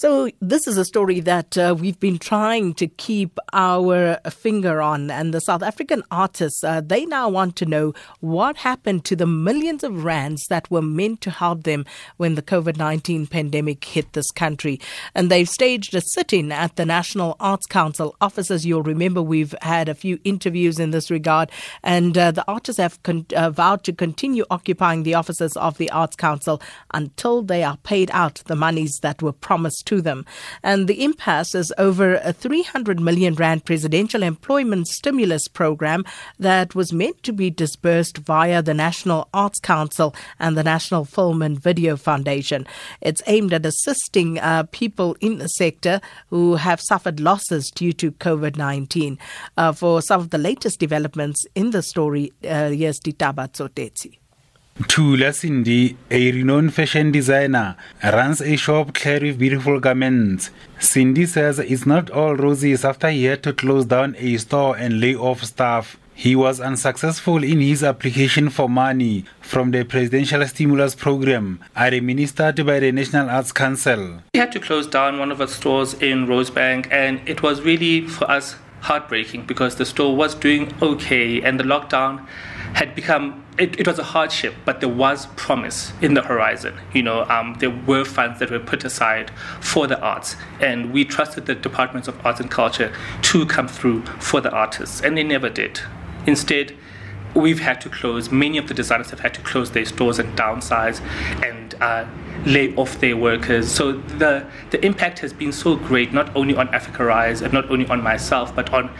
So, this is a story that uh, we've been trying to keep our finger on. And the South African artists, uh, they now want to know what happened to the millions of rands that were meant to help them when the COVID 19 pandemic hit this country. And they've staged a sit in at the National Arts Council offices. You'll remember we've had a few interviews in this regard. And uh, the artists have con- uh, vowed to continue occupying the offices of the Arts Council until they are paid out the monies that were promised to them. And the impasse is over a 300 million rand presidential employment stimulus program that was meant to be disbursed via the National Arts Council and the National Film and Video Foundation. It's aimed at assisting uh, people in the sector who have suffered losses due to COVID 19. Uh, for some of the latest developments in the story, uh, here's Ditaba Tsotetsi. Thula Sindi, a renowned fashion designer, runs a shop clad with beautiful garments. Sindi says it's not all roses after he had to close down a store and lay off staff. He was unsuccessful in his application for money from the presidential stimulus program administered by the National Arts Council. We had to close down one of our stores in Rosebank, and it was really for us heartbreaking because the store was doing okay and the lockdown had become it, it was a hardship, but there was promise in the horizon. You know, um, there were funds that were put aside for the arts, and we trusted the departments of arts and culture to come through for the artists, and they never did. Instead, we've had to close. Many of the designers have had to close their stores and downsize and uh, lay off their workers. So the the impact has been so great, not only on Africa Rise and not only on myself, but on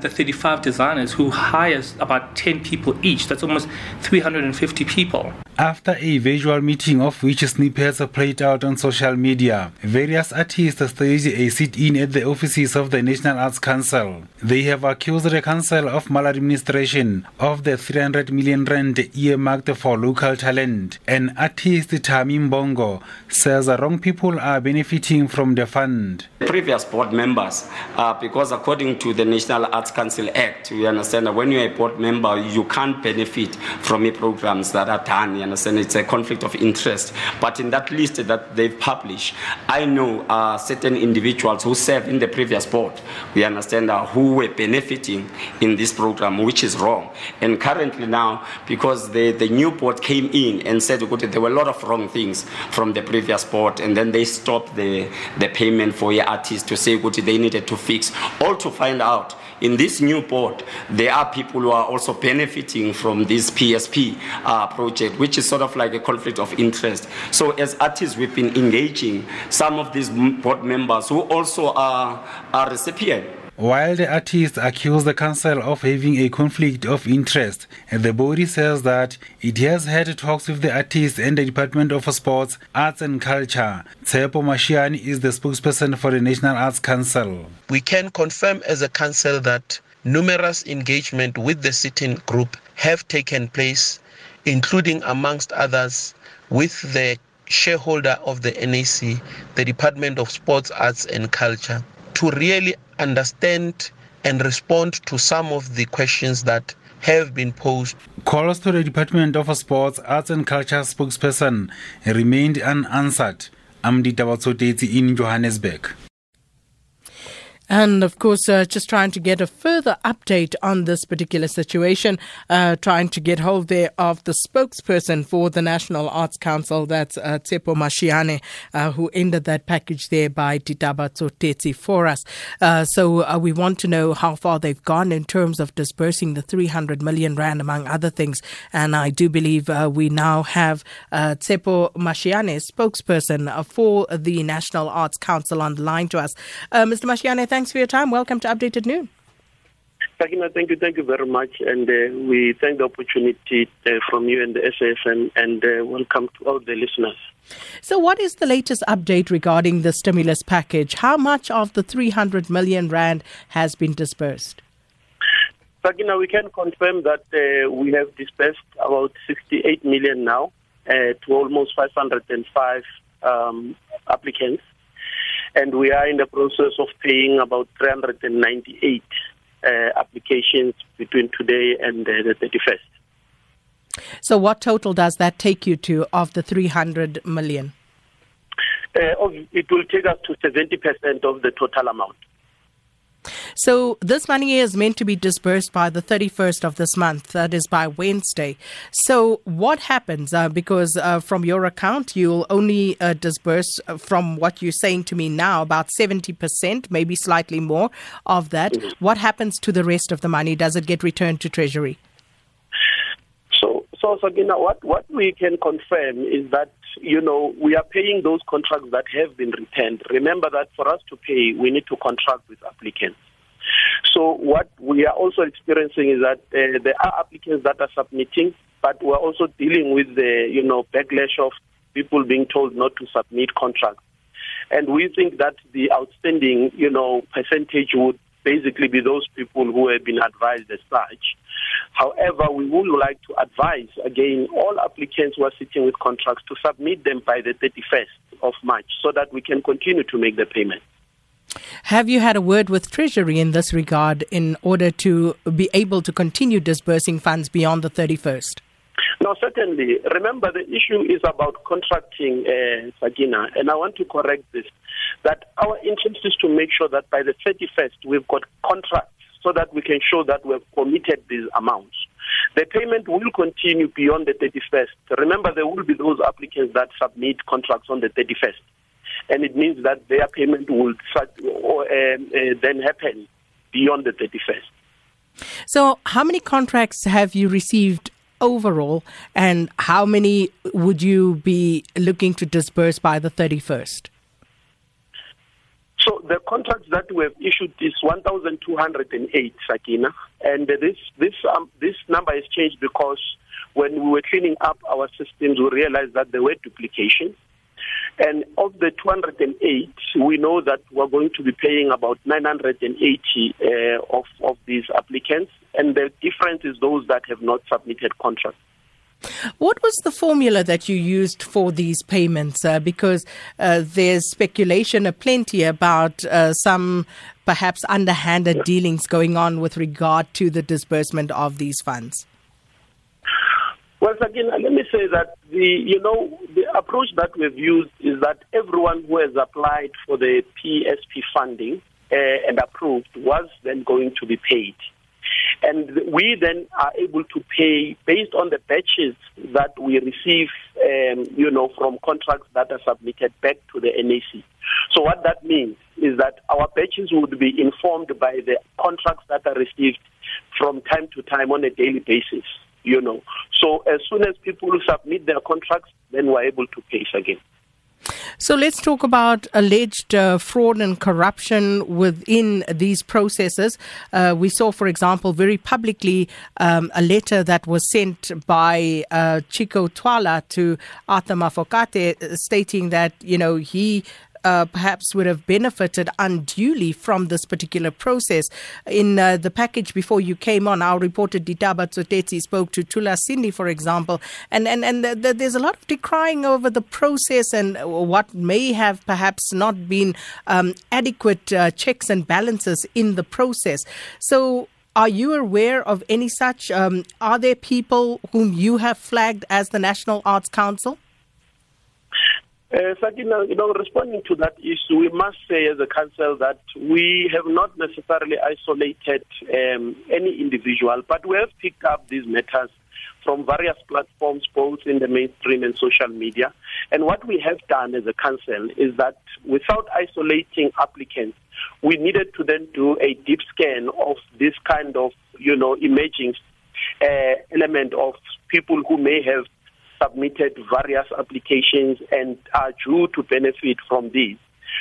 the 35 designers who hires about 10 people each. That's almost 350 people. After a visual meeting of which snippets played out on social media, various artists staged a sit-in at the offices of the National Arts Council. They have accused the council of maladministration of the 300 million rand earmarked for local talent. And artist Tamim Bongo says the wrong people are benefiting from the fund. Previous board members, uh, because according to the National Arts Council Act, we understand that when you're a board member, you can't benefit from the programs that are done understand it's a conflict of interest. But in that list that they've published, I know uh, certain individuals who served in the previous board, we understand uh, who were benefiting in this program, which is wrong. And currently now, because the, the new board came in and said there were a lot of wrong things from the previous board, and then they stopped the, the payment for your artists to say good they needed to fix, all to find out in this new board, there are people who are also benefiting from this PSP uh, project, which is sort of like a conflict of interest. So as artists, we've been engaging some of these board members who also are, are recipients while the artist accuse the council of having a conflict of interest, the body says that it has had talks with the artist and the Department of Sports, Arts and Culture. Tshepo Mashiane is the spokesperson for the National Arts Council. We can confirm as a council that numerous engagement with the sitting group have taken place, including amongst others with the shareholder of the NAC, the Department of Sports, Arts and Culture to really understand and respond to some of the questions that have been posed. Calls to the Department of Sports, Arts and Culture spokesperson remained unanswered. Amdi Tawatsoteti in Johannesburg. And of course, uh, just trying to get a further update on this particular situation, uh, trying to get hold there of the spokesperson for the National Arts Council, that's uh, Tshepo Mashiane, uh, who ended that package there by Ditaba Tsotetsi for us. Uh, so uh, we want to know how far they've gone in terms of dispersing the 300 million rand, among other things. And I do believe uh, we now have uh, Tshepo Mashiane, spokesperson for the National Arts Council, on the line to us. Mr. Mashiane, thanks for your time. Welcome to Updated Noon. Sakina, thank you, thank you very much, and uh, we thank the opportunity uh, from you and the SAFM, and uh, welcome to all the listeners. So, what is the latest update regarding the stimulus package? How much of the 300 million rand has been disbursed? Sakina, we can confirm that uh, we have disbursed about 68 million now uh, to almost 505 um, applicants and we are in the process of paying about 398 uh, applications between today and uh, the 31st. So, what total does that take you to of the 300 million? uh, it will take us to 70% of the total amount. So this money is meant to be disbursed by the 31st of this month, that is by Wednesday. So what happens? Uh, because uh, from your account, you'll only uh, disburse uh, from what you're saying to me now about 70%, maybe slightly more of that. Mm-hmm. What happens to the rest of the money? Does it get returned to Treasury? So, so Sakina, what, what we can confirm is that you know, we are paying those contracts that have been returned. Remember that for us to pay, we need to contract with applicants. So what we are also experiencing is that uh, there are applicants that are submitting, but we're also dealing with the, you know, backlash of people being told not to submit contracts. And we think that the outstanding, you know, percentage would basically be those people who have been advised as such. However, we would like to advise again all applicants who are sitting with contracts to submit them by the 31st of March so that we can continue to make the payment. Have you had a word with Treasury in this regard in order to be able to continue disbursing funds beyond the 31st? No, certainly. Remember, the issue is about contracting, uh, Sakina, and I want to correct this that our interest is to make sure that by the 31st we've got contracts so that we can show that we've committed these amounts. The payment will continue beyond the 31st. Remember, there will be those applicants that submit contracts on the 31st and it means that their payment will start, or, uh, uh, then happen beyond the 31st. So, how many contracts have you received overall, and how many would you be looking to disburse by the 31st? So the contracts that we have issued is 1,208, Sakina, and this this um, this number has changed because when we were cleaning up our systems, we realized that there were duplications. And of the 208, we know that we're going to be paying about 980 uh, of, of these applicants. And the difference is those that have not submitted contracts. What was the formula that you used for these payments? Uh, because uh, there's speculation aplenty about uh, some perhaps underhanded yeah. dealings going on with regard to the disbursement of these funds. Once again, let me say that the you know the approach that we've used is that everyone who has applied for the PSP funding uh, and approved was then going to be paid, and we then are able to pay based on the batches that we receive, um, you know, from contracts that are submitted back to the NAC. So what that means is that our batches would be informed by the contracts that are received from time to time on a daily basis you know. So as soon as people submit their contracts, then we're able to pay again. So let's talk about alleged uh, fraud and corruption within these processes. Uh, we saw, for example, very publicly um, a letter that was sent by uh, Chico Twala to Arthur Mafokate uh, stating that, you know, he uh, perhaps would have benefited unduly from this particular process. In uh, the package before you came on, our reporter Ditaba Tsotetsi spoke to Thula Sindi, for example, and, and, and the, the, there's a lot of decrying over the process and what may have perhaps not been um, adequate uh, checks and balances in the process. So, are you aware of any such? Um, are there people whom you have flagged as the National Arts Council? Uh, Sakina, you know, responding to that issue, we must say as a council that we have not necessarily isolated um, any individual, but we have picked up these matters from various platforms, both in the mainstream and social media. And what we have done as a council is that without isolating applicants, we needed to then do a deep scan of this kind of, you know, emerging uh, element of people who may have submitted various applications and are due to benefit from these.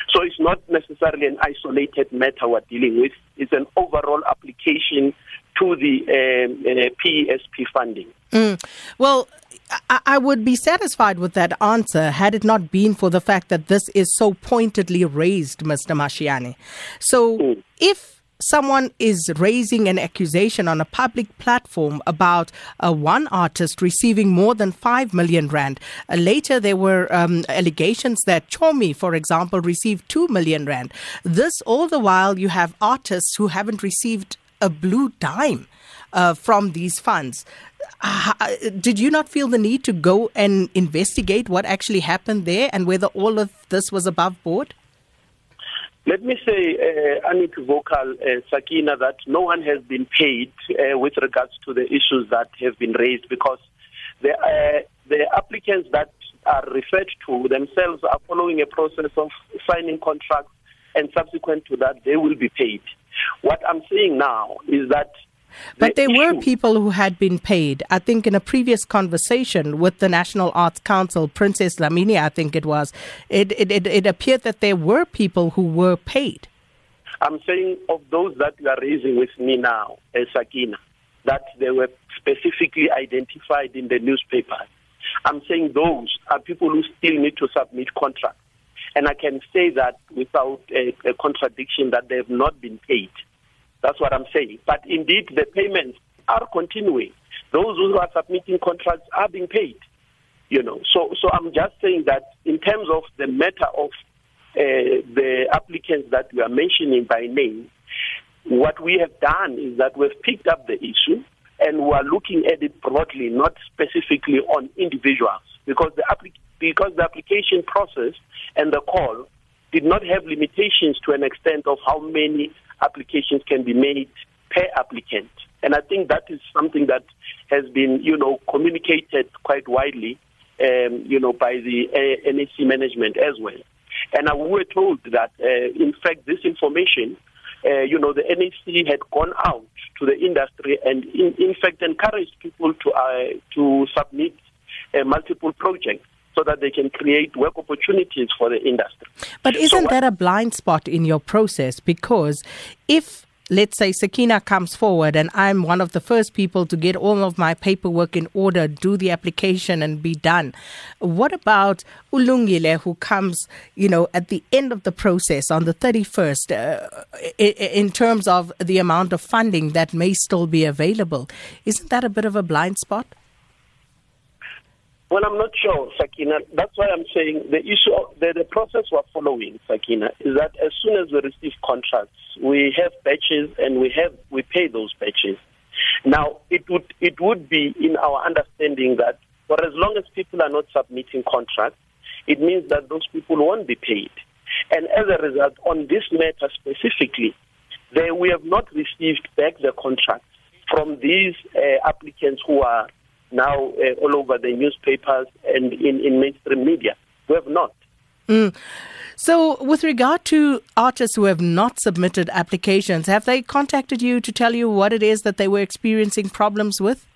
So it's not necessarily an isolated matter we're dealing with. It's an overall application to the um, uh, PESP funding. Mm. Well, I would be satisfied with that answer had it not been for the fact that this is so pointedly raised, Mr. Mashiane. So, mm. if someone is raising an accusation on a public platform about uh, one artist receiving more than 5 million rand. Uh, later, there were um, allegations that Chomi, for example, received 2 million rand. This, all the while, you have artists who haven't received a blue dime uh, from these funds. uh, did you not feel the need to go and investigate what actually happened there and whether all of this was above board? Let me say, uh, unequivocal, uh, Sakina, that no one has been paid uh, with regards to the issues that have been raised because the, uh, the applicants that are referred to themselves are following a process of signing contracts and subsequent to that, they will be paid. What I'm saying now is that but there were people who had been paid. I think in a previous conversation with the National Arts Council, Princess Dlamini, I think it was, it, it, it, it appeared that there were people who were paid. I'm saying of those that you are raising with me now, Sakina, that they were specifically identified in the newspapers. I'm saying those are people who still need to submit contracts. And I can say that without a, a contradiction that they have not been paid. That's what I'm saying. But indeed, the payments are continuing. Those who are submitting contracts are being paid. You know, so so I'm just saying that in terms of the matter of uh, the applicants that we are mentioning by name, what we have done is that we've picked up the issue and we are looking at it broadly, not specifically on individuals, because the applic- because the application process and the call did not have limitations to an extent of how many applications can be made per applicant. And I think that is something that has been, you know, communicated quite widely, um, you know, by the uh, NAC management as well. And we were told that, uh, in fact, this information, uh, you know, the NAC had gone out to the industry and, in, in fact, encouraged people to uh, to submit uh, multiple projects so that they can create work opportunities for the industry. But isn't so, that a blind spot in your process? Because if let's say Sakina comes forward and I'm one of the first people to get all of my paperwork in order, do the application and be done. What about Ulungile who comes, you know, at the end of the process on the 31st uh, in terms of the amount of funding that may still be available? Isn't that a bit of a blind spot? Well, I'm not sure, Sakina. That's why I'm saying the issue, of, the, the process we're following, Sakina, is that as soon as we receive contracts, we have batches and we have we pay those batches. Now, it would it would be in our understanding that for as long as people are not submitting contracts, it means that those people won't be paid. And as a result, on this matter specifically, they, we have not received back the contracts from these uh, applicants who are now uh, all over the newspapers and in, in mainstream media. We have not. Mm. So, with regard to artists who have not submitted applications, have they contacted you to tell you what it is that they were experiencing problems with?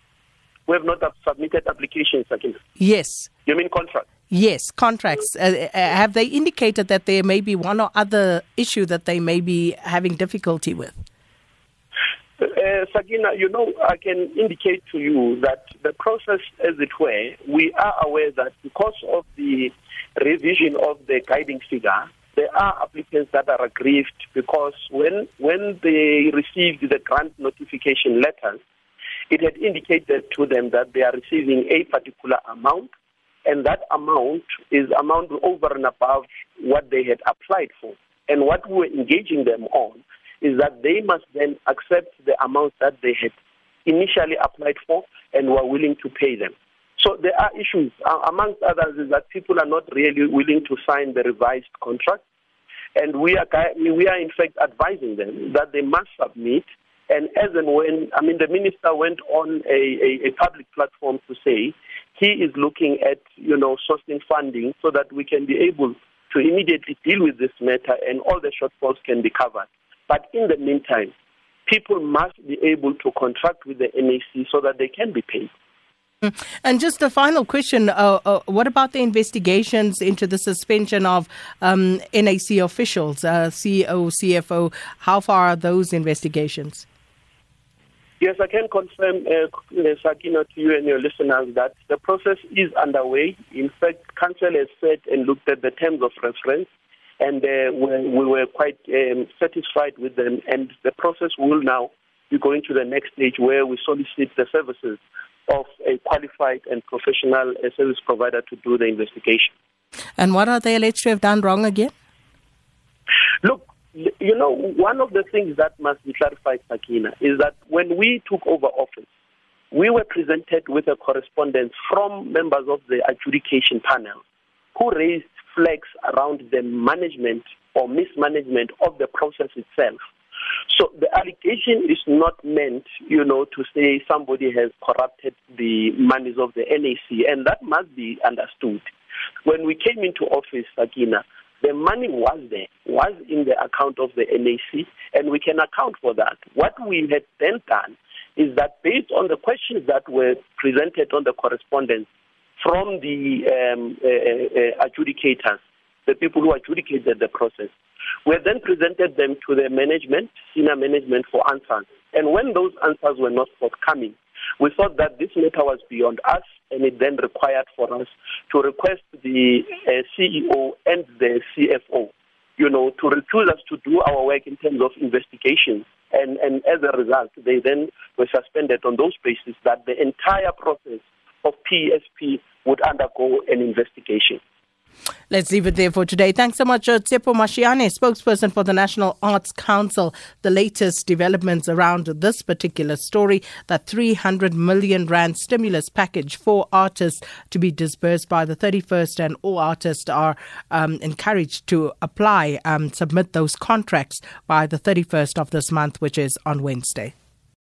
We have not submitted applications, again. Yes. You mean contracts? Yes, contracts. Uh, uh, have they indicated that there may be one or other issue that they may be having difficulty with? Uh, you know, I can indicate to you that the process, as it were, we are aware that because of the revision of the guiding figure, there are applicants that are aggrieved because when when they received the grant notification letters, it had indicated to them that they are receiving a particular amount, and that amount is amount over and above what they had applied for. And what we were engaging them on is that they must then accept the amounts that they had initially applied for and were willing to pay them. So there are issues, uh, amongst others, is that people are not really willing to sign the revised contract. And we are, we are in fact advising them that they must submit. And as and when, I mean, the minister went on a, a, a public platform to say he is looking at, you know, sourcing funding so that we can be able to immediately deal with this matter and all the shortfalls can be covered. But in the meantime, people must be able to contract with the NAC so that they can be paid. Mm. And just a final question uh, uh, what about the investigations into the suspension of um, NAC officials, uh, CEO, CFO? How far are those investigations? Yes, I can confirm, uh, uh, Sakina, to you and your listeners that the process is underway. In fact, Council has set and looked at the terms of reference and uh, we were quite um, satisfied with them. And the process will now be going to the next stage where we solicit the services of a qualified and professional uh, service provider to do the investigation. And what are they alleged to have done wrong again? Look, you know, one of the things that must be clarified, Sakina, is that when we took over office, we were presented with a correspondence from members of the adjudication panel who raised flags around the management or mismanagement of the process itself. So the allegation is not meant, you know, to say somebody has corrupted the monies of the NAC, and that must be understood. When we came into office, Sakina, the money was there, was in the account of the NAC, and we can account for that. What we had then done is that based on the questions that were presented on the correspondence from the um, uh, uh, adjudicators, the people who adjudicated the process, we then presented them to the management, senior management for answers. And when those answers were not forthcoming, we thought that this matter was beyond us and it then required for us to request the uh, CEO and the CFO, you know, to refuse us to do our work in terms of investigation. And, and as a result, they then were suspended on those bases that the entire process of PSP would undergo an investigation. Let's leave it there for today. Thanks so much, uh, Tshepo Mashiane, spokesperson for the National Arts Council. The latest developments around this particular story, that 300 million rand stimulus package for artists to be disbursed by the 31st, and all artists are um, encouraged to apply, um, submit those contracts by the 31st of this month, which is on Wednesday.